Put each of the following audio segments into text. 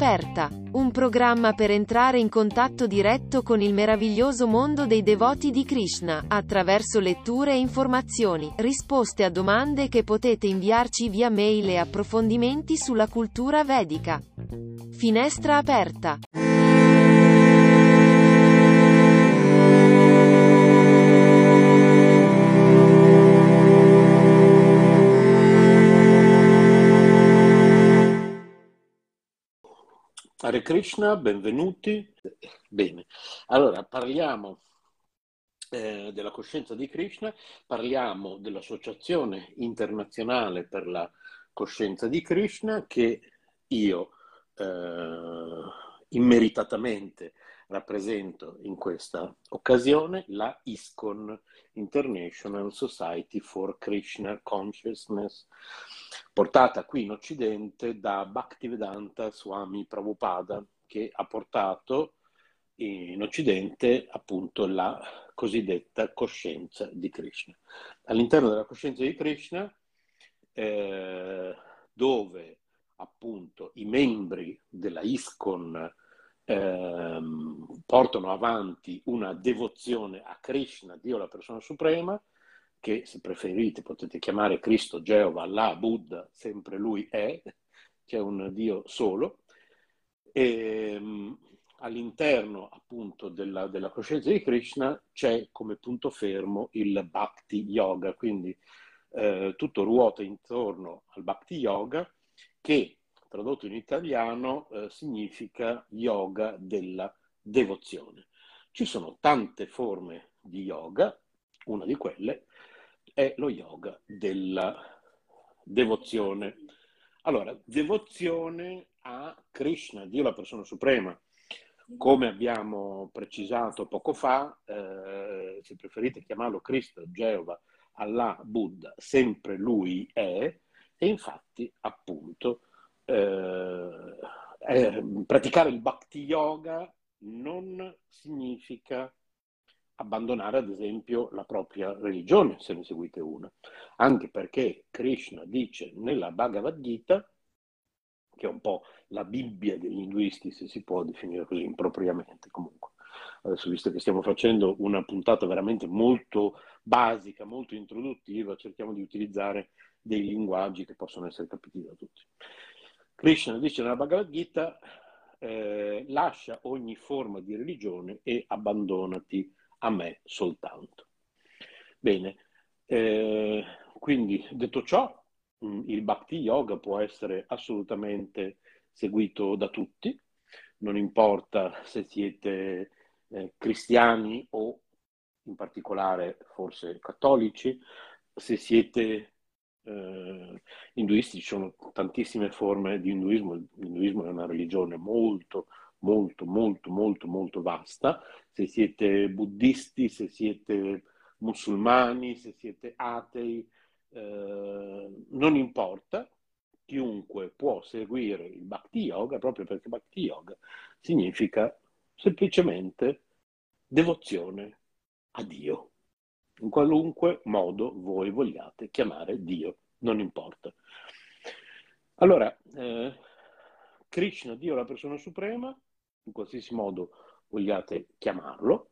Aperta, un programma per entrare in contatto diretto con il meraviglioso mondo dei devoti di Krishna, attraverso letture e informazioni, risposte a domande che potete inviarci via mail e approfondimenti sulla cultura vedica. Finestra aperta. Hare Krishna, benvenuti. Bene, allora parliamo eh, della coscienza di Krishna, parliamo dell'Associazione internazionale per la coscienza di Krishna che io eh, immeritatamente rappresento in questa occasione, la ISKCON, International Society for Krishna Consciousness portata qui in Occidente da Bhaktivedanta Swami Prabhupada, che ha portato in Occidente appunto la cosiddetta coscienza di Krishna. All'interno della coscienza di Krishna, eh, dove appunto i membri della ISKCON eh, portano avanti una devozione a Krishna, Dio la persona suprema, che se preferite potete chiamare Cristo, Geova, Allah, Buddha, sempre lui è, c'è un Dio solo. E, um, all'interno appunto della, della, coscienza di Krishna c'è come punto fermo il Bhakti Yoga, quindi eh, tutto ruota intorno al Bhakti Yoga che tradotto in italiano eh, significa yoga della devozione. Ci sono tante forme di yoga, una di quelle è lo yoga della devozione. Allora, devozione a Krishna, Dio la persona suprema. Come abbiamo precisato poco fa, eh, se preferite chiamarlo Cristo, Geova, Allah, Buddha, sempre lui è, e infatti appunto eh, eh, praticare il bhakti yoga non significa abbandonare ad esempio la propria religione, se ne seguite una, anche perché Krishna dice nella Bhagavad Gita, che è un po' la Bibbia degli induisti, se si può definire così impropriamente comunque. Adesso, visto che stiamo facendo una puntata veramente molto basica, molto introduttiva, cerchiamo di utilizzare dei linguaggi che possono essere capiti da tutti. Krishna dice nella Bhagavad Gita, eh, lascia ogni forma di religione e abbandonati a me soltanto. Bene, eh, quindi detto ciò, mm, il Bhakti Yoga può essere assolutamente seguito da tutti, non importa se siete eh, cristiani o in particolare forse cattolici, se siete eh, induisti, ci sono tantissime forme di induismo, l'induismo è una religione molto, molto, molto, molto, molto vasta. Se siete buddisti, se siete musulmani, se siete atei, eh, non importa, chiunque può seguire il Bhakti Yoga proprio perché Bhakti Yoga significa semplicemente devozione a Dio. In qualunque modo voi vogliate chiamare Dio, non importa. Allora, eh, Krishna, Dio la persona suprema, in qualsiasi modo vogliate chiamarlo,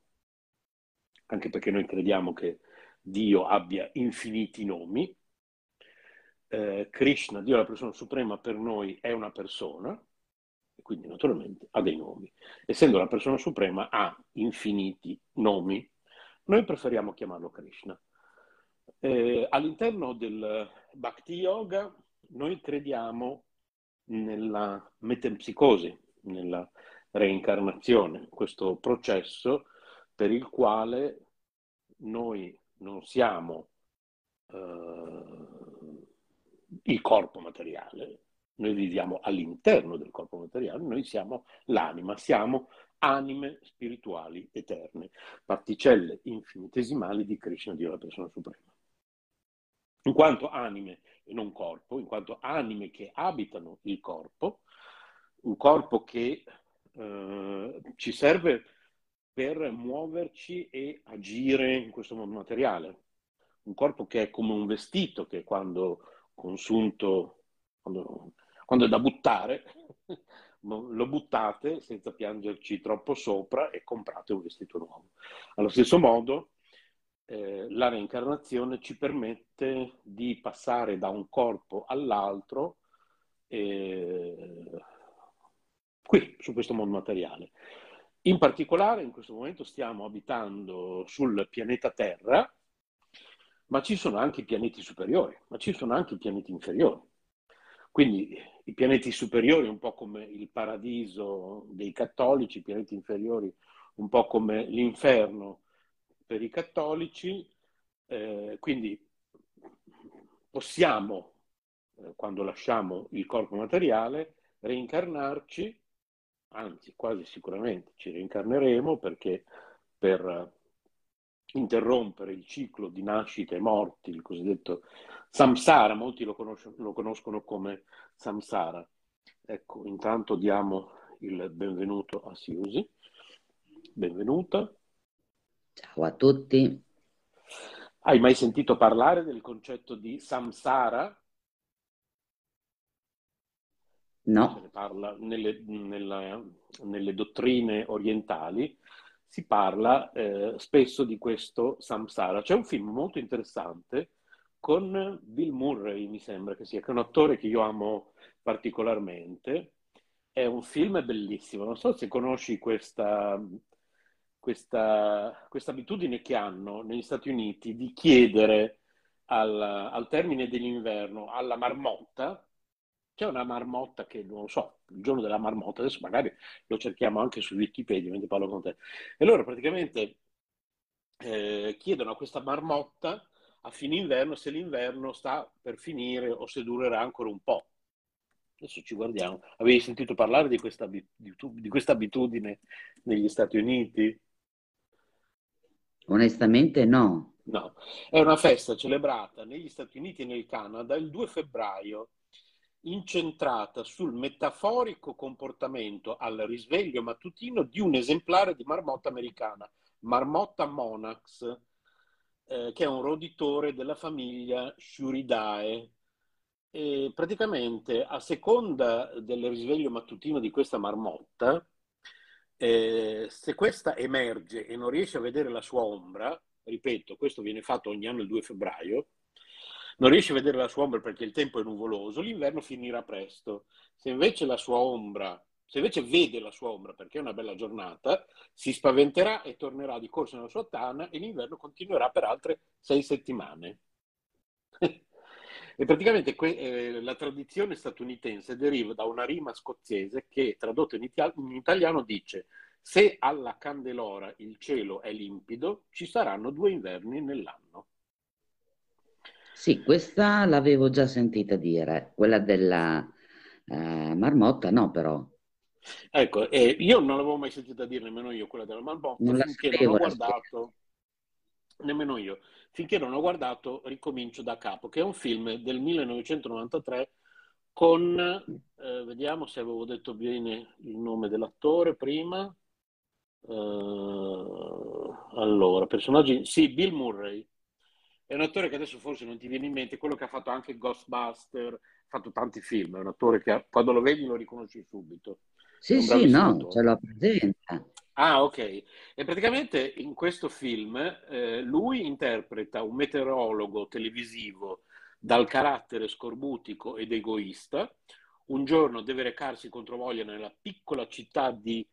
anche perché noi crediamo che Dio abbia infiniti nomi. Eh, Krishna, Dio la persona suprema, per noi è una persona, e quindi naturalmente ha dei nomi. Essendo la persona suprema ha infiniti nomi. Noi preferiamo chiamarlo Krishna. Eh, all'interno del Bhakti Yoga noi crediamo nella metempsicosi, nella reincarnazione, questo processo per il quale noi non siamo eh, il corpo materiale, noi viviamo all'interno del corpo materiale, noi siamo l'anima, siamo anime spirituali eterne, particelle infinitesimali di Krishna, Dio la persona suprema. In quanto anime e non corpo, in quanto anime che abitano il corpo, un corpo che eh, ci serve per muoverci e agire in questo mondo materiale. Un corpo che è come un vestito che quando consunto, quando, quando è da buttare, lo buttate senza piangerci troppo sopra e comprate un vestito nuovo. Allo stesso modo, eh, la reincarnazione ci permette di passare da un corpo all'altro eh, qui, su questo mondo materiale. In particolare, in questo momento stiamo abitando sul pianeta Terra, ma ci sono anche pianeti superiori, ma ci sono anche pianeti inferiori. Quindi i pianeti superiori, un po' come il paradiso dei cattolici, i pianeti inferiori, un po' come l'inferno per i cattolici. Eh, quindi possiamo, eh, quando lasciamo il corpo materiale, reincarnarci anzi quasi sicuramente ci reincarneremo perché per interrompere il ciclo di nascite e morti, il cosiddetto samsara, molti lo, conoscono, lo conoscono come samsara. Ecco, intanto diamo il benvenuto a Siusi. Benvenuta. Ciao a tutti. Hai mai sentito parlare del concetto di samsara? No. Se ne parla nelle, nella, nelle dottrine orientali, si parla eh, spesso di questo samsara. C'è un film molto interessante con Bill Murray, mi sembra che sia, che è un attore che io amo particolarmente. È un film bellissimo, non so se conosci questa, questa, questa abitudine che hanno negli Stati Uniti di chiedere al, al termine dell'inverno alla marmotta c'è una marmotta che non lo so, il giorno della marmotta, adesso magari lo cerchiamo anche su Wikipedia mentre parlo con te. E loro praticamente eh, chiedono a questa marmotta a fine inverno se l'inverno sta per finire o se durerà ancora un po'. Adesso ci guardiamo. Avevi sentito parlare di questa, di, di questa abitudine negli Stati Uniti? Onestamente no. No, è una festa celebrata negli Stati Uniti e nel Canada il 2 febbraio incentrata sul metaforico comportamento al risveglio mattutino di un esemplare di marmotta americana, Marmotta monax, eh, che è un roditore della famiglia Shuridae. E praticamente a seconda del risveglio mattutino di questa marmotta, eh, se questa emerge e non riesce a vedere la sua ombra, ripeto, questo viene fatto ogni anno il 2 febbraio, non riesce a vedere la sua ombra perché il tempo è nuvoloso, l'inverno finirà presto. Se invece la sua ombra, se invece vede la sua ombra perché è una bella giornata, si spaventerà e tornerà di corsa nella sua tana e l'inverno continuerà per altre sei settimane. e praticamente que- eh, la tradizione statunitense deriva da una rima scozzese che, tradotta in, iti- in italiano, dice se alla candelora il cielo è limpido, ci saranno due inverni nell'anno. Sì, questa l'avevo già sentita dire, quella della eh, marmotta no però. Ecco, eh, io non l'avevo mai sentita dire nemmeno io quella della marmotta, non finché non ho guardato, nemmeno io, finché non ho guardato Ricomincio da capo, che è un film del 1993 con, eh, vediamo se avevo detto bene il nome dell'attore prima, uh, allora, personaggi, sì, Bill Murray, è un attore che adesso forse non ti viene in mente, quello che ha fatto anche Ghostbuster, fatto tanti film, è un attore che quando lo vedi lo riconosci subito. Sì, sì, no, attore. ce l'ho presente. Ah, ok. E praticamente in questo film eh, lui interpreta un meteorologo televisivo dal carattere scorbutico ed egoista. Un giorno deve recarsi contro voglia nella piccola città di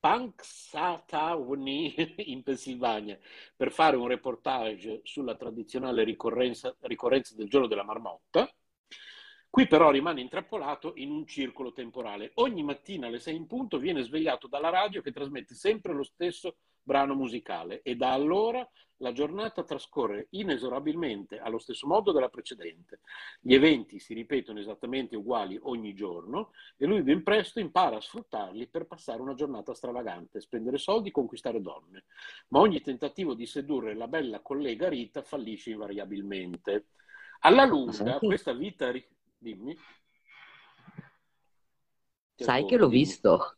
Punxsutawney in Pennsylvania per fare un reportage sulla tradizionale ricorrenza, ricorrenza del giorno della marmotta. Qui però rimane intrappolato in un circolo temporale. Ogni mattina alle 6 in punto viene svegliato dalla radio che trasmette sempre lo stesso brano musicale e da allora la giornata trascorre inesorabilmente allo stesso modo della precedente. Gli eventi si ripetono esattamente uguali ogni giorno e lui ben presto impara a sfruttarli per passare una giornata stravagante, spendere soldi, conquistare donne. Ma ogni tentativo di sedurre la bella collega Rita fallisce invariabilmente. Alla lunga, questa vita... Dimmi. Sai che l'ho visto.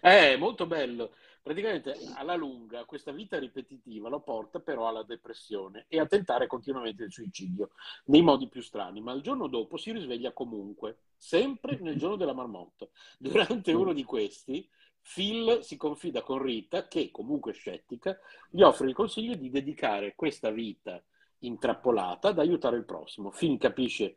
È molto bello. Praticamente alla lunga questa vita ripetitiva lo porta però alla depressione e a tentare continuamente il suicidio nei modi più strani, ma il giorno dopo si risveglia comunque, sempre nel giorno della marmotta. Durante uno di questi Phil si confida con Rita, che comunque è scettica, gli offre il consiglio di dedicare questa vita intrappolata ad aiutare il prossimo. Phil capisce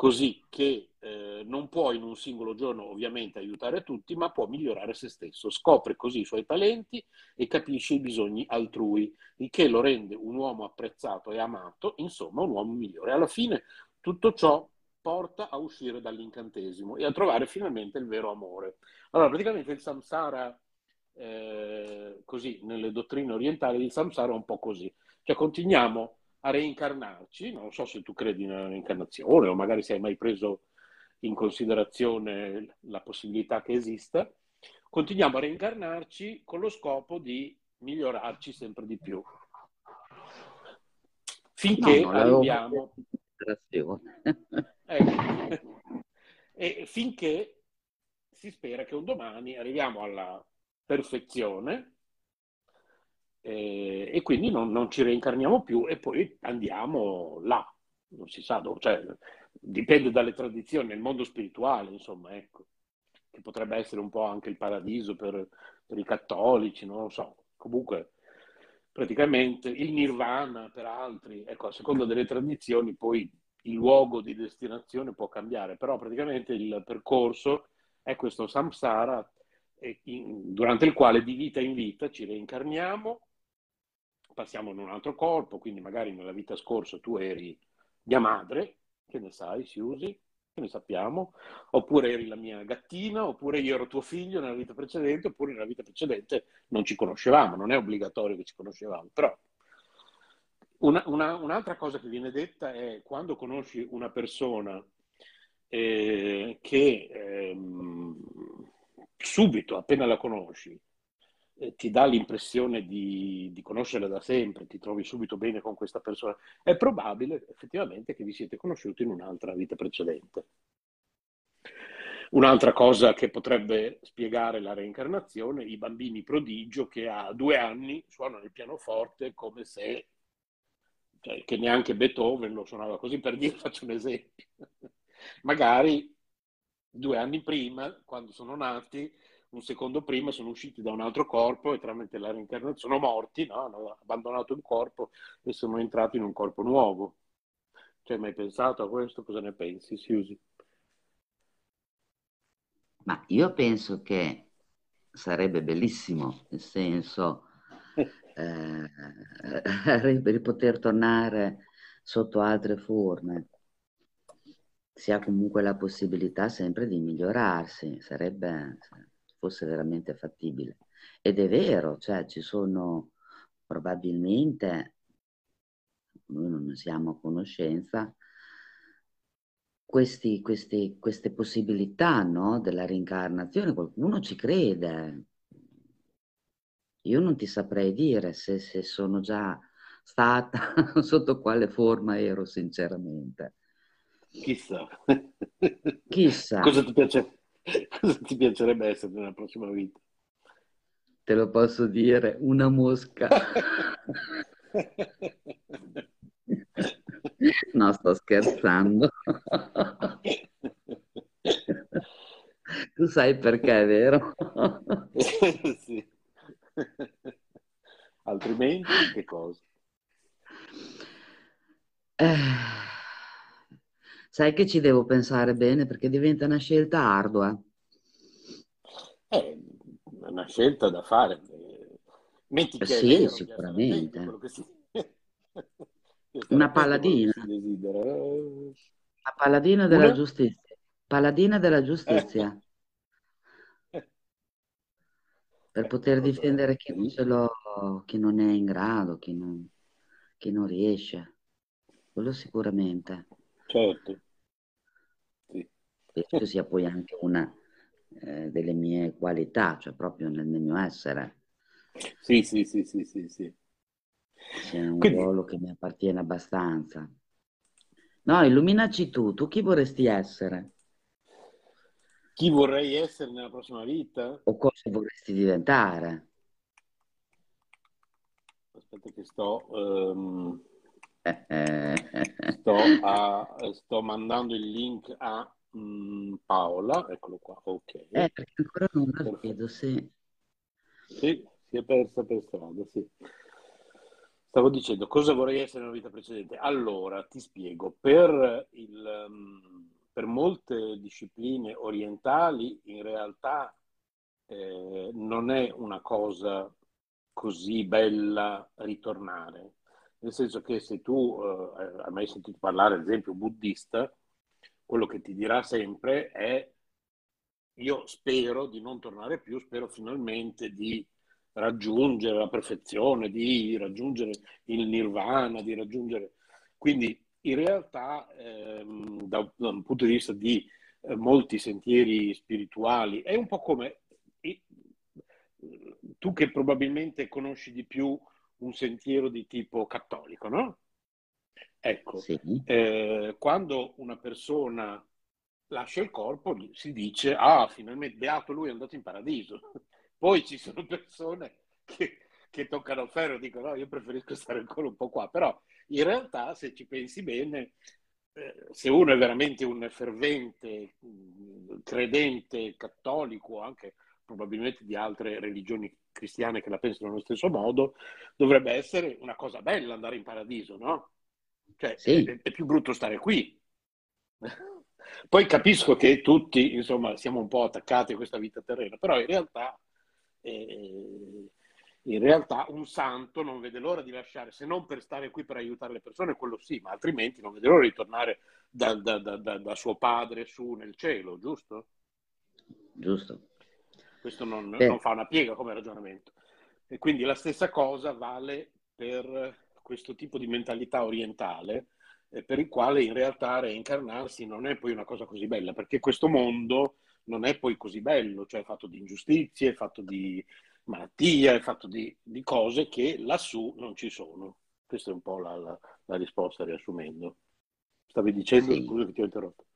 così che eh, non può in un singolo giorno ovviamente aiutare tutti, ma può migliorare se stesso. Scopre così i suoi talenti e capisce i bisogni altrui, il che lo rende un uomo apprezzato e amato, insomma un uomo migliore. Alla fine tutto ciò porta a uscire dall'incantesimo e a trovare finalmente il vero amore. Allora, praticamente il samsara, eh, così, nelle dottrine orientali, il samsara è un po' così. Cioè continuiamo a reincarnarci, non so se tu credi nella reincarnazione o magari se hai mai preso in considerazione la possibilità che esista, continuiamo a reincarnarci con lo scopo di migliorarci sempre di più. Finché no, arriviamo... ecco. e finché si spera che un domani arriviamo alla perfezione eh, e quindi non, non, ci reincarniamo più e poi andiamo là, non si sa dove, cioè, dipende dalle tradizioni, nel mondo spirituale, insomma, ecco, che potrebbe essere un po' anche il paradiso per, per i cattolici, non lo so, comunque praticamente il nirvana per altri, ecco, a seconda delle tradizioni poi il luogo di destinazione può cambiare, però praticamente il percorso è questo samsara durante il quale di vita in vita ci reincarniamo passiamo in un altro corpo, quindi magari nella vita scorsa tu eri mia madre, che ne sai, si usi, che ne sappiamo, oppure eri la mia gattina, oppure io ero tuo figlio nella vita precedente, oppure nella vita precedente non ci conoscevamo, non è obbligatorio che ci conoscevamo, però una, una, un'altra cosa che viene detta è quando conosci una persona eh, che eh, subito, appena la conosci, eh, ti dà l'impressione di, di conoscerla da sempre, ti trovi subito bene con questa persona, è probabile effettivamente che vi siete conosciuti in un'altra vita precedente. Un'altra cosa che potrebbe spiegare la reincarnazione, i bambini prodigio che a due anni suonano il pianoforte come se, cioè, che neanche Beethoven lo suonava così, per dire, faccio un esempio. Magari due anni prima, quando sono nati, un secondo prima sono usciti da un altro corpo e tramite la reincarnazione sono morti, no? hanno abbandonato il corpo e sono entrati in un corpo nuovo. Cioè, mai pensato a questo? Cosa ne pensi, Siusi? Ma io penso che sarebbe bellissimo, nel senso eh, per poter tornare sotto altre forme. Si ha comunque la possibilità sempre di migliorarsi, sarebbe fosse veramente fattibile. Ed è vero, cioè ci sono probabilmente, noi non siamo a conoscenza, questi, questi, queste possibilità no, della reincarnazione, qualcuno ci crede. Io non ti saprei dire se, se sono già stata, sotto quale forma ero sinceramente. Chissà. Chissà. Cosa ti piace? Cosa ti piacerebbe essere nella prossima vita? Te lo posso dire, una mosca. no, sto scherzando. tu sai perché, è vero? sì. Altrimenti che cosa? Eh sai che ci devo pensare bene perché diventa una scelta ardua. È eh, una scelta da fare. Metti che sì, vero, sicuramente. Si... una paladina. La paladina della una? giustizia. Paladina della giustizia. per poter difendere chi non, ce l'ho, chi non è in grado, chi non, chi non riesce. Quello sicuramente. Certo. Sì. Questo sia poi anche una eh, delle mie qualità, cioè proprio nel, nel mio essere. Sì, sì, sì, sì, sì, sì. C'è un Quindi... ruolo che mi appartiene abbastanza. No, illuminaci tu, tu chi vorresti essere? Chi vorrei essere nella prossima vita? O cosa vorresti diventare? Aspetta che sto... Um, sto, a, sto, mandando il link a um, Paola, eccolo qua, ok. Eh, perché ancora non la vedo, sì. Sì, si è persa per strada, sì. Stavo dicendo cosa vorrei essere nella vita precedente. Allora, ti spiego. Per, il, um, per molte discipline orientali, in realtà eh, non è una cosa così bella ritornare. Nel senso che se tu eh, hai mai sentito parlare, ad esempio, buddista, quello che ti dirà sempre è io spero di non tornare più, spero finalmente di raggiungere la perfezione, di raggiungere il nirvana, di raggiungere... Quindi in realtà ehm, da, da, un punto di vista di eh, molti sentieri spirituali è un po' come tu che probabilmente conosci di più un sentiero di tipo cattolico, no? Ecco, sì. eh, quando una persona lascia il corpo si dice, ah, finalmente beato lui è andato in paradiso. Poi ci sono persone che, che toccano ferro e dicono no, io preferisco stare ancora un po' qua, però in realtà se ci pensi bene, eh, se uno è veramente un fervente, mm, credente, cattolico, anche probabilmente di altre religioni cristiane che la pensano nello stesso modo, dovrebbe essere una cosa bella andare in paradiso, no? Cioè, sì. è, è più brutto stare qui. Poi capisco che tutti, insomma, siamo un po' attaccati a questa vita terrena, però in realtà eh, in realtà un santo non vede l'ora di lasciare, se non per stare qui per aiutare le persone, quello sì, ma altrimenti non vede l'ora di tornare da, da, da, da suo padre su nel cielo, giusto? Giusto. Questo non, non, fa una piega come ragionamento. E quindi la stessa cosa vale per questo tipo di mentalità orientale, eh, per il quale in realtà reincarnarsi non è poi una cosa così bella, perché questo mondo non è poi così bello, cioè è fatto di ingiustizie, è fatto di malattia, è fatto di, di cose che lassù non ci sono. Questa è un po' la, la, la risposta riassumendo. Stavi dicendo, sì. scusa che ti ho interrotto.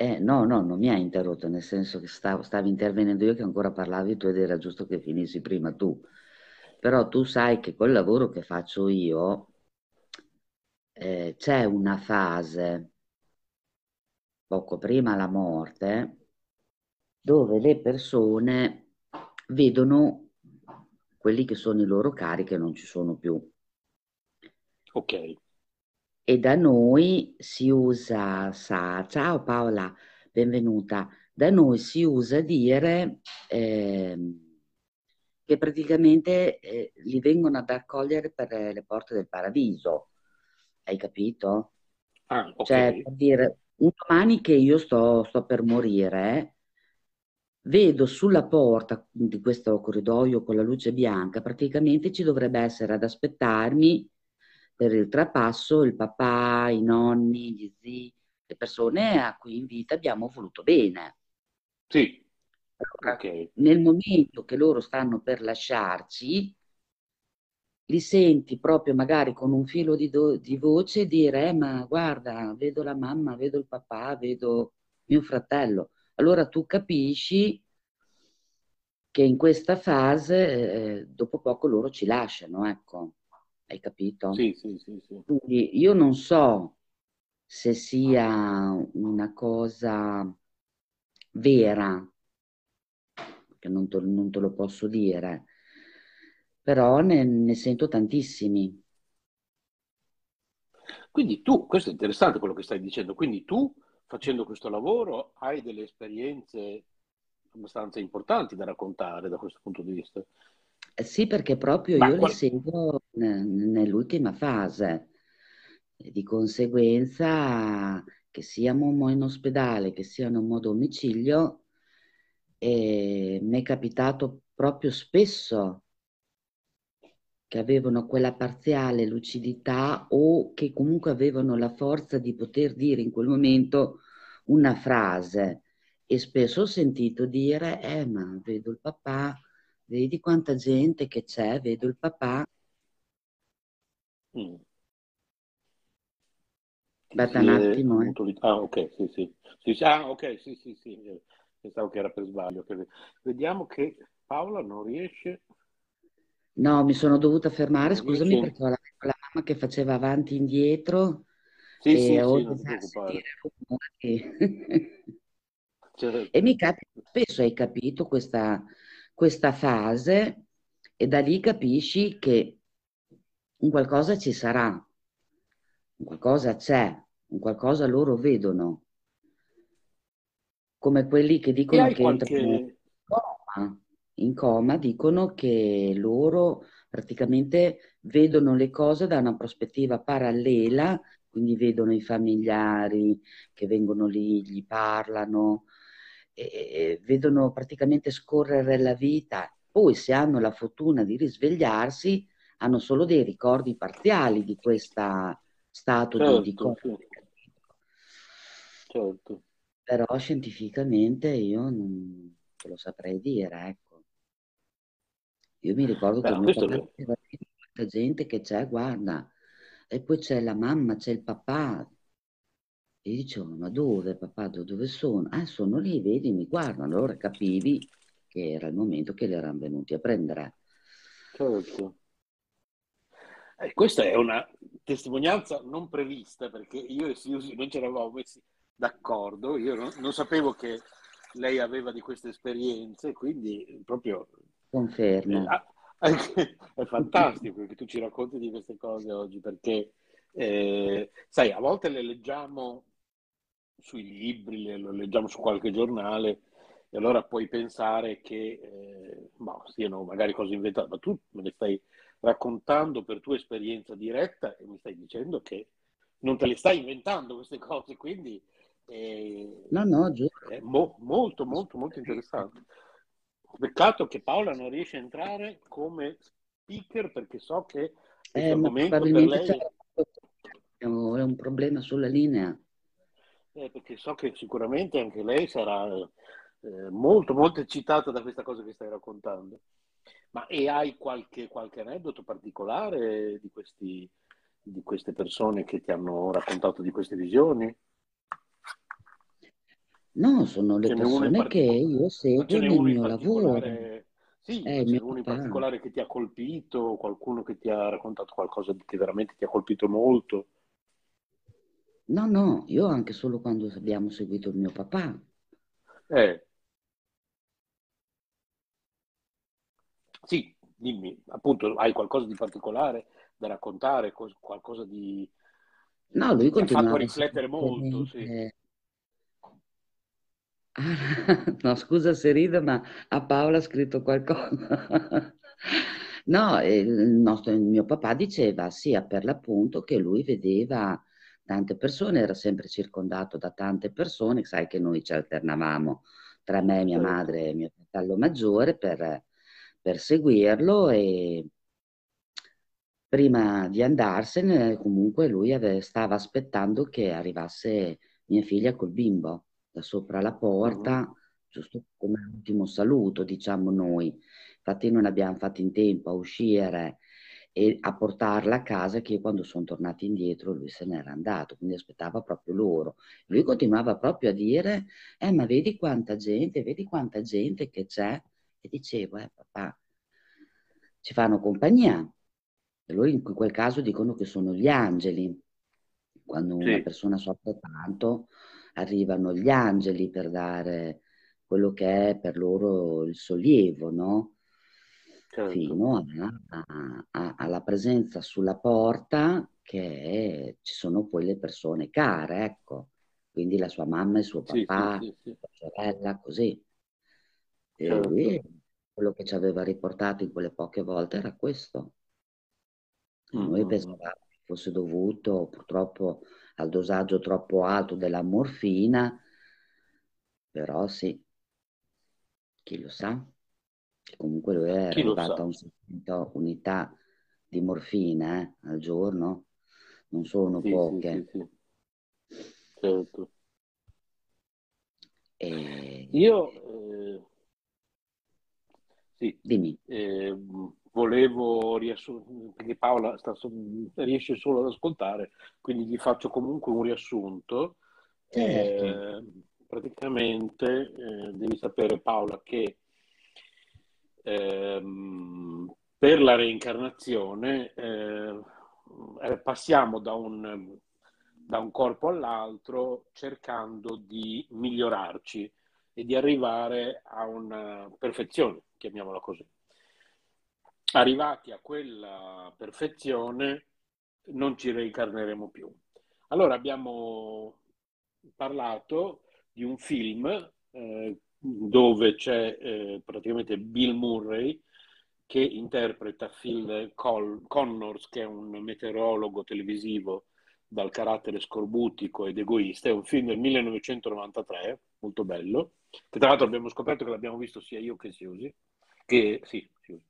Eh, no, no, non mi ha interrotto, nel senso che stavo, stavi intervenendo io che ancora parlavi tu ed era giusto che finissi prima tu. Però tu sai che col lavoro che faccio io eh, c'è una fase, poco prima la morte, dove le persone vedono quelli che sono i loro cari che non ci sono più. Ok. E da noi si usa, sa, ciao Paola, benvenuta, da noi si usa dire eh, che praticamente eh, li vengono ad accogliere per le porte del paradiso. Hai capito? Ah, okay. Cioè, per dire, un domani che io sto, sto per morire, vedo sulla porta di questo corridoio con la luce bianca, praticamente ci dovrebbe essere ad aspettarmi per il trapasso il papà, i nonni, gli zii, le persone a cui in vita abbiamo voluto bene. Sì. Allora, okay. Nel momento che loro stanno per lasciarci, li senti proprio magari con un filo di, do- di voce dire, eh, ma guarda, vedo la mamma, vedo il papà, vedo mio fratello allora tu capisci che in questa fase, eh, dopo poco loro ci lasciano, ecco, hai capito? Sì, sì, sì, sì. Quindi io non so se sia una cosa vera, che non te, non te lo posso dire, però ne, ne sento tantissimi. Quindi tu, questo è interessante quello che stai dicendo, quindi tu facendo questo lavoro hai delle esperienze abbastanza importanti da raccontare da questo punto di vista. Sì, perché proprio Ma io qual... li seguo nell'ultima fase. Di conseguenza, che siamo in ospedale, che siano a domicilio, mi è capitato proprio spesso che avevano quella parziale lucidità o che comunque avevano la forza di poter dire in quel momento una frase e spesso ho sentito dire eh ma vedo il papà vedi quanta gente che c'è vedo il papà mm. aspetta un attimo eh. ah ok sì sì. sì ah ok sì sì sì pensavo che era per sbaglio vediamo che Paola non riesce No, mi sono dovuta fermare, scusami, sì. perché ho la, la mamma che faceva avanti e indietro sì, e sì, ho sì, non rumori. Certo. E mi capita spesso, hai capito, questa, questa fase e da lì capisci che un qualcosa ci sarà, un qualcosa c'è, un qualcosa loro vedono, come quelli che dicono che qualche... entrano in coma in coma dicono che loro praticamente vedono le cose da una prospettiva parallela, quindi vedono i familiari che vengono lì, gli parlano, e vedono praticamente scorrere la vita. Poi se hanno la fortuna di risvegliarsi, hanno solo dei ricordi parziali di questo stato certo, di, di certo. certo. Però scientificamente io non te lo saprei dire, ecco. Io mi ricordo che Beh, mio papà diceva gente che c'è, guarda, e poi c'è la mamma, c'è il papà. E dicevo, ma dove papà, dove sono? Ah, sono lì, vedi, mi guardano. Allora capivi che era il momento che li erano venuti a prendere. Certo. Eh, questa è una testimonianza non prevista perché io e Siusi non ci eravamo messi d'accordo, io non, non, sapevo che lei aveva di queste esperienze, quindi proprio Confermo. Eh, è fantastico che tu ci racconti di queste cose oggi perché, eh, sai, a volte le leggiamo sui libri, le, le, leggiamo su qualche giornale e allora puoi pensare che eh, boh, siano magari cose inventate, ma tu me le stai raccontando per tua esperienza diretta e mi stai dicendo che non te le stai inventando queste cose, quindi eh, no, no, è mo- molto, molto, molto interessante. Peccato che Paola non riesce a entrare come speaker perché so che eh, momento per lei... È un problema sulla linea. Eh, perché so che sicuramente anche lei sarà eh, molto, molto eccitata da questa cosa che stai raccontando. Ma e hai qualche, qualche aneddoto particolare di, questi, di queste persone che ti hanno raccontato di queste visioni? No, sono le persone che io seguo nel mio lavoro. Sì, eh, c'è uno in particolare che ti ha colpito, qualcuno che ti ha raccontato qualcosa che veramente ti ha colpito molto. No, no, io anche solo quando abbiamo seguito il mio papà. Eh. Sì, dimmi, appunto, hai qualcosa di particolare da raccontare, qualcosa di... No, lui che ti ha fatto riflettere molto, sì. No, scusa se rido, ma a Paola ha scritto qualcosa. No, il, nostro, il mio papà diceva sia per l'appunto che lui vedeva tante persone, era sempre circondato da tante persone, sai che noi ci alternavamo tra me, mia certo. madre e mio fratello maggiore per, per seguirlo e prima di andarsene comunque lui ave, stava aspettando che arrivasse mia figlia col bimbo da sopra la porta, uh-huh. giusto come ultimo saluto, diciamo noi. Infatti non abbiamo fatto in tempo a uscire e a portarla a casa che quando sono tornati indietro lui se n'era andato, quindi aspettava proprio loro. Lui continuava proprio a dire, eh ma vedi quanta gente, vedi quanta gente che c'è. E dicevo, eh papà, ci fanno compagnia. E loro in quel caso dicono che sono gli angeli. Quando sì. una persona soffre tanto, arrivano gli angeli per dare quello che è per loro il sollievo, no? Certo. Fino a, a, alla presenza sulla porta che ci sono poi le persone care, ecco. Quindi la sua mamma e suo papà, sì, sì, sua sorella, così. E certo. lui, quello che ci aveva riportato in quelle poche volte era questo. Mm-hmm. Noi pensavamo che fosse dovuto purtroppo al dosaggio troppo alto della morfina, però sì, chi lo sa. Comunque lui è arrivato a un 60 unità di morfina eh, al giorno, non sono sì, poche. Sì, sì, certo. E... Io eh, sì, Dimmi. Eh, volevo riassumere, perché Paola sta, riesce solo ad ascoltare, quindi gli faccio comunque un riassunto. Certo. Eh, praticamente eh, devi sapere Paola che ehm, per la reincarnazione eh, eh, passiamo da un, da un corpo all'altro cercando di migliorarci e di arrivare a una perfezione, chiamiamola così. Arrivati a quella perfezione non ci reincarneremo più. Allora abbiamo parlato di un film eh, dove c'è eh, praticamente Bill Murray che interpreta Phil Col- Connors, che è un meteorologo televisivo dal carattere scorbutico ed egoista. È un film del 1993, molto bello, che tra l'altro abbiamo scoperto che l'abbiamo visto sia io che Siusi. Che, sì, Siusi.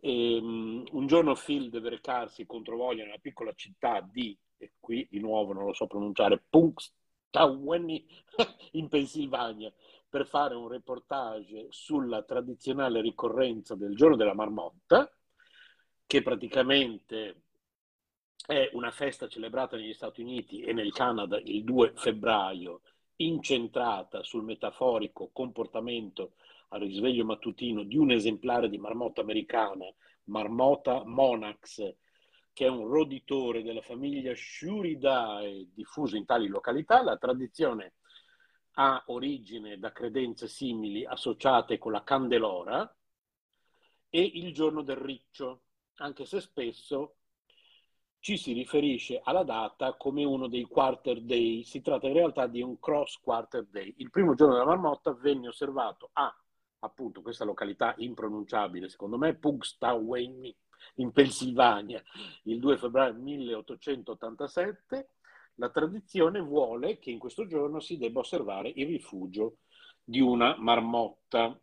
Um, un giorno Phil deve recarsi contro voglia nella piccola città di, e qui di nuovo non lo so pronunciare, Punxsutawney in Pennsylvania per fare un reportage sulla tradizionale ricorrenza del giorno della marmotta, che praticamente è una festa celebrata negli Stati Uniti e nel Canada il 2 febbraio, incentrata sul metaforico comportamento al risveglio mattutino di un esemplare di marmotta americana, Marmota monax, che è un roditore della famiglia Shuridae diffuso in tali località. La tradizione ha origine da credenze simili associate con la Candelora e il giorno del riccio, anche se spesso ci si riferisce alla data come uno dei quarter day. Si tratta in realtà di un cross quarter day. Il primo giorno della marmotta venne osservato a appunto questa località impronunciabile, secondo me, Pugstaway in Pennsylvania, il 2 febbraio 1887 la tradizione vuole che in questo giorno si debba osservare il rifugio di una marmotta.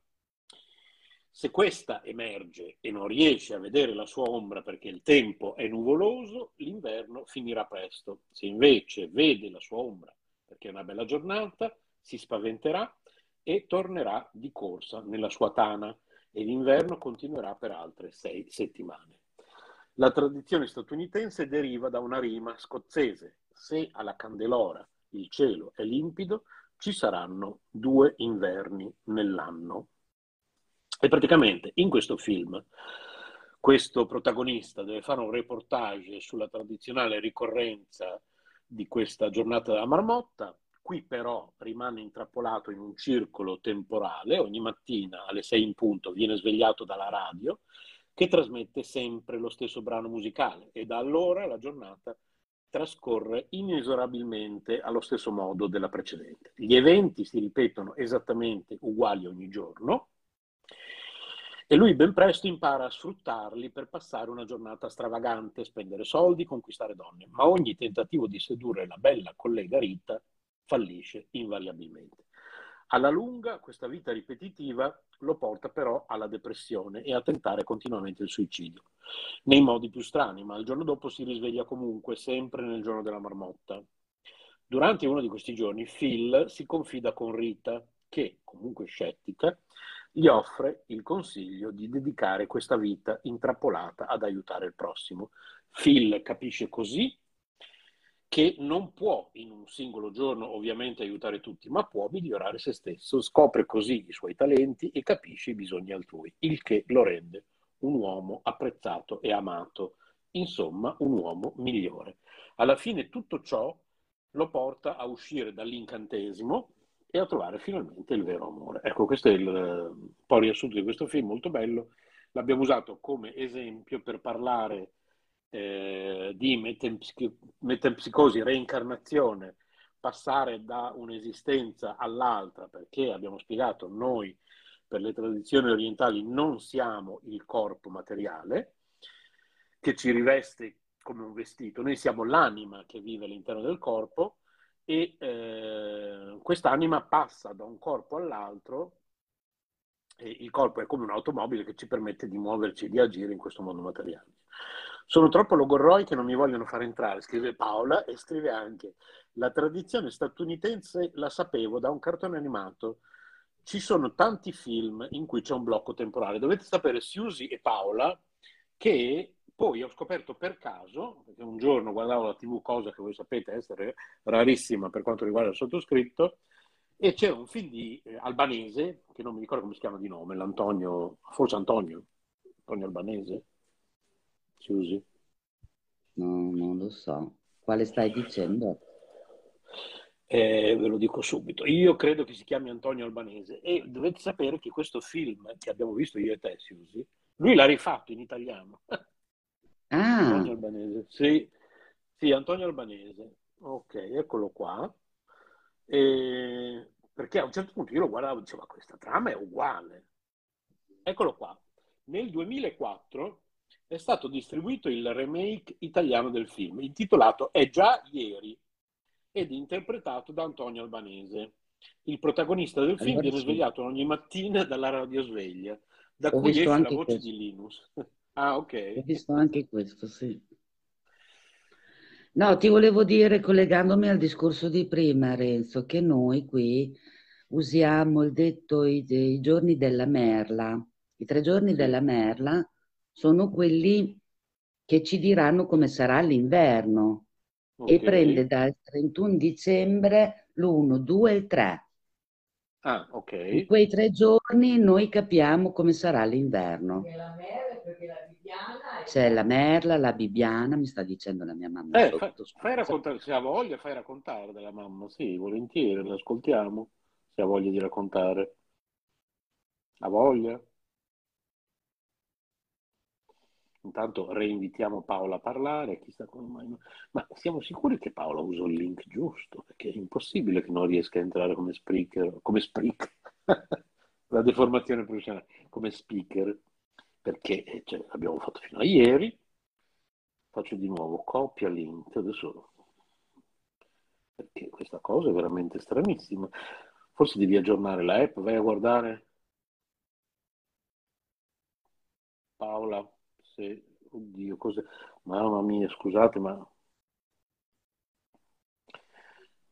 Se questa emerge e non riesce a vedere la sua ombra perché il tempo è nuvoloso, l'inverno finirà presto. Se invece vede la sua ombra perché è una bella giornata, si spaventerà e tornerà di corsa nella sua tana e l'inverno continuerà per altre sei settimane. La tradizione statunitense deriva da una rima scozzese se alla Candelora il cielo è limpido, ci saranno due inverni nell'anno. E praticamente in questo film questo protagonista deve fare un reportage sulla tradizionale ricorrenza di questa giornata della marmotta. Qui però rimane intrappolato in un circolo temporale, ogni mattina alle sei in punto viene svegliato dalla radio che trasmette sempre lo stesso brano musicale e da allora la giornata trascorre inesorabilmente allo stesso modo della precedente. Gli eventi si ripetono esattamente uguali ogni giorno e lui ben presto impara a sfruttarli per passare una giornata stravagante, spendere soldi, conquistare donne, ma ogni tentativo di sedurre la bella collega Rita fallisce invariabilmente. Alla lunga questa vita ripetitiva lo porta però alla depressione e a tentare continuamente il suicidio, nei modi più strani, ma il giorno dopo si risveglia comunque, sempre nel giorno della marmotta. Durante uno di questi giorni Phil si confida con Rita, che, comunque scettica, gli offre il consiglio di dedicare questa vita intrappolata ad aiutare il prossimo. Phil capisce così che non può in un singolo giorno ovviamente aiutare tutti, ma può migliorare se stesso, scopre così i suoi talenti e capisce i bisogni altrui, il che lo rende un uomo apprezzato e amato, insomma un uomo migliore. Alla fine tutto ciò lo porta a uscire dall'incantesimo e a trovare finalmente il vero amore. Ecco, questo è il un po' riassunto di questo film, molto bello. L'abbiamo usato come esempio per parlare eh, di metempsicosi, reincarnazione, passare da un'esistenza all'altra, perché abbiamo spiegato noi per le tradizioni orientali non siamo il corpo materiale che ci riveste come un vestito, noi siamo l'anima che vive all'interno del corpo e eh, quest'anima passa da un corpo all'altro il corpo è come un'automobile che ci permette di muoverci e di agire in questo mondo materiale. Sono troppo logorroi che non mi vogliono far entrare, scrive Paola e scrive anche la tradizione statunitense la sapevo da un cartone animato. Ci sono tanti film in cui c'è un blocco temporale. Dovete sapere, Siusi e Paola, che poi ho scoperto per caso, perché un giorno guardavo la TV, cosa che voi sapete essere rarissima per quanto riguarda il sottoscritto, e c'era un film di eh, albanese, che non mi ricordo come si chiama di nome, l'Antonio, forse Antonio, Antonio Albanese, si usi? No, non lo so. Quale stai dicendo? Eh, ve lo dico subito. Io credo che si chiami Antonio Albanese e dovete sapere che questo film che abbiamo visto io e te, Siusi, lui l'ha rifatto in italiano. Ah. Antonio Albanese, sì, sì, Antonio Albanese. Ok, eccolo qua. E... Perché a un certo punto io lo guardavo e dicevo, ma questa trama è uguale. Eccolo qua. Nel 2004 è stato distribuito il remake italiano del film, intitolato È già ieri, ed interpretato da Antonio Albanese. Il protagonista del film Allora viene sì. svegliato ogni mattina dalla radiosveglia, da Ho cui esce la voce questo. di Linus. ah, Ho ok. visto anche questo, sì. No, ti volevo dire, collegandomi al discorso di prima, Renzo, che noi qui usiamo il detto i, i giorni della merla. I tre giorni della merla sono quelli che ci diranno come sarà l'inverno e Ok. prende dal 31 dicembre l'1, 2 e 3. Ah, In ok. quei tre giorni noi capiamo come sarà l'inverno. C'è la merla, la bibbiana, mi sta dicendo la mia mamma Eh, sotto, fai scusa. raccontare, se ha voglia, fai raccontare della mamma. Sì, volentieri, l'ascoltiamo, se ha voglia di raccontare. Ha voglia? Intanto reinvitiamo Paola a parlare, chissà come Ma siamo sicuri che Paola usa il link giusto? Perché è impossibile che non riesca a entrare come speaker, come speaker, la deformazione professionale, come speaker, perché eh, cioè, l'abbiamo fatto fino a ieri. Faccio di nuovo copia link, adesso perché questa cosa è veramente stranissima. Forse devi aggiornare la app, vai a guardare Paola, se, oddio, cos'è? Mamma mia, scusate, ma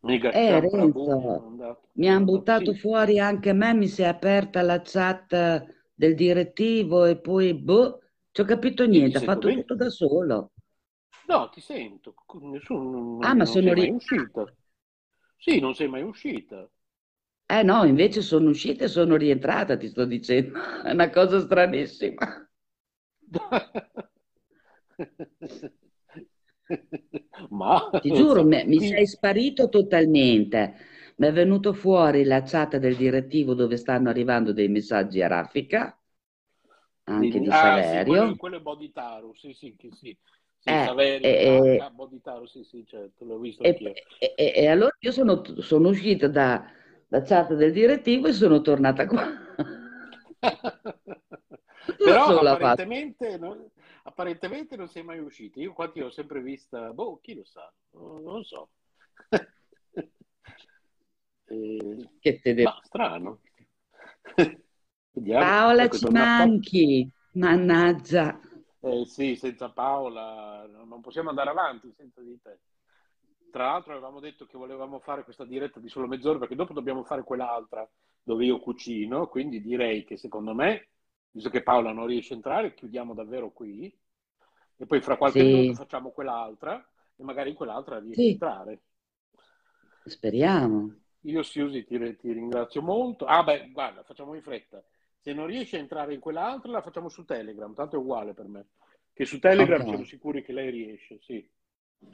mega Eh, Renzo, mi mi ha hanno buttato sì, fuori anche me, mi si è aperta la chat del direttivo e poi, boh, ci ho capito niente, ha fatto bene, tutto da solo. no, ti sento, nessuno, Ah, non, ma sono sei rientrata. uscita, sì, non sei mai uscita, Eh no, invece sono uscita e sono rientrata, ti sto dicendo. È una cosa stranissima. ma Ti giuro, me- mi sei sparito totalmente. Mi è venuto fuori la chat del direttivo dove stanno arrivando dei messaggi a raffica, anche di- di ah sì, quello, Saverio. quello è Boditaru, sì, sì, che sì, sì, Eh, Saverio, e, H, Boditaru, sì, sì, certo, l'ho visto anch'io. e- e- e allora io sono, sono uscita da, da chat del direttivo e sono tornata qua. Però apparentemente, no- apparentemente non sei mai uscita. Io qua ti ho sempre vista, boh, chi lo sa, non non lo so. Eh, Che te devo... ma strano. Vediamo, Paola, ecco, ci manchi. Mannaggia. Eh, sì, senza Paola no- non possiamo andare avanti senza di te. Tra l'altro avevamo detto che volevamo fare questa diretta di solo mezz'ora perché dopo dobbiamo fare quell'altra dove io cucino, quindi direi che secondo me, visto che Paola non riesce a entrare, chiudiamo davvero qui e poi fra qualche minuto Sì, facciamo quell'altra e magari in quell'altra riesci a sì, entrare. speriamo. Io Siusi ti, ti ringrazio molto. Ah beh, guarda, facciamo in fretta. Se non riesci a entrare in quell'altra la facciamo su Telegram, tanto è uguale per me. Che su Telegram siamo Ok, sicuri che lei riesce, sì.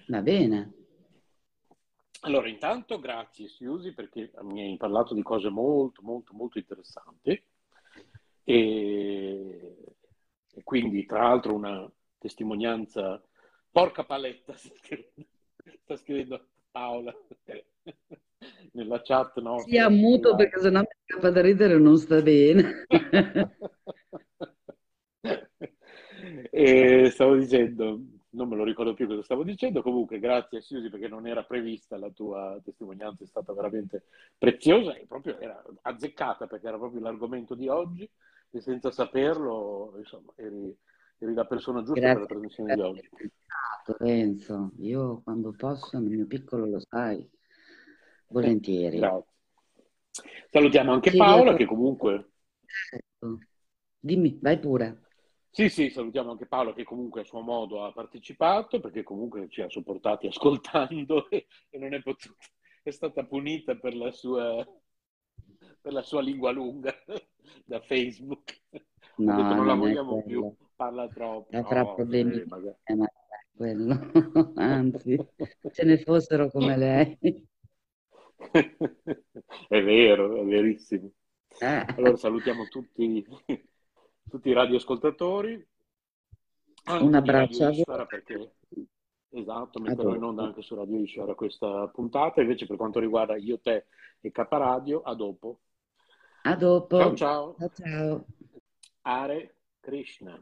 va bene. Allora, intanto grazie Siusi perché mi hai parlato di cose molto, molto, molto interessanti e, e quindi tra l'altro una testimonianza, porca paletta, sta scrivendo, sta scrivendo Paola nella chat Sia nostra muto privata. perché sennò mi scappa da ridere non sta bene. E stavo dicendo, non me lo ricordo più cosa stavo dicendo, comunque grazie a Susi perché non era prevista la tua testimonianza, è stata veramente preziosa e proprio era azzeccata perché era proprio l'argomento di oggi e senza saperlo, insomma, eri, eri la persona giusta grazie per la trasmissione di oggi. Renzo, io quando posso, nel mio piccolo lo sai, volentieri. Grazie. Salutiamo anche Paola che comunque... Ecco. Dimmi, vai pure. Sì, sì, salutiamo anche Paolo che comunque a suo modo ha partecipato perché comunque ci ha sopportati ascoltando e, e non è potuta, è stata punita per la sua, per la sua lingua lunga da Facebook. No, detto, non la vogliamo più, parla troppo. Avrà no, problemi, eh, ma quello. anzi, ce ne fossero come lei. è vero, è verissimo. Eh. Allora salutiamo tutti tutti i radioascoltatori. Un abbraccio a voi. Perché... Esatto, metterò in onda anche su Radio Ishara questa puntata. Invece per quanto riguarda Io, Te e K Radio, a dopo. A dopo. Ciao ciao. Ciao ciao. Are Krishna.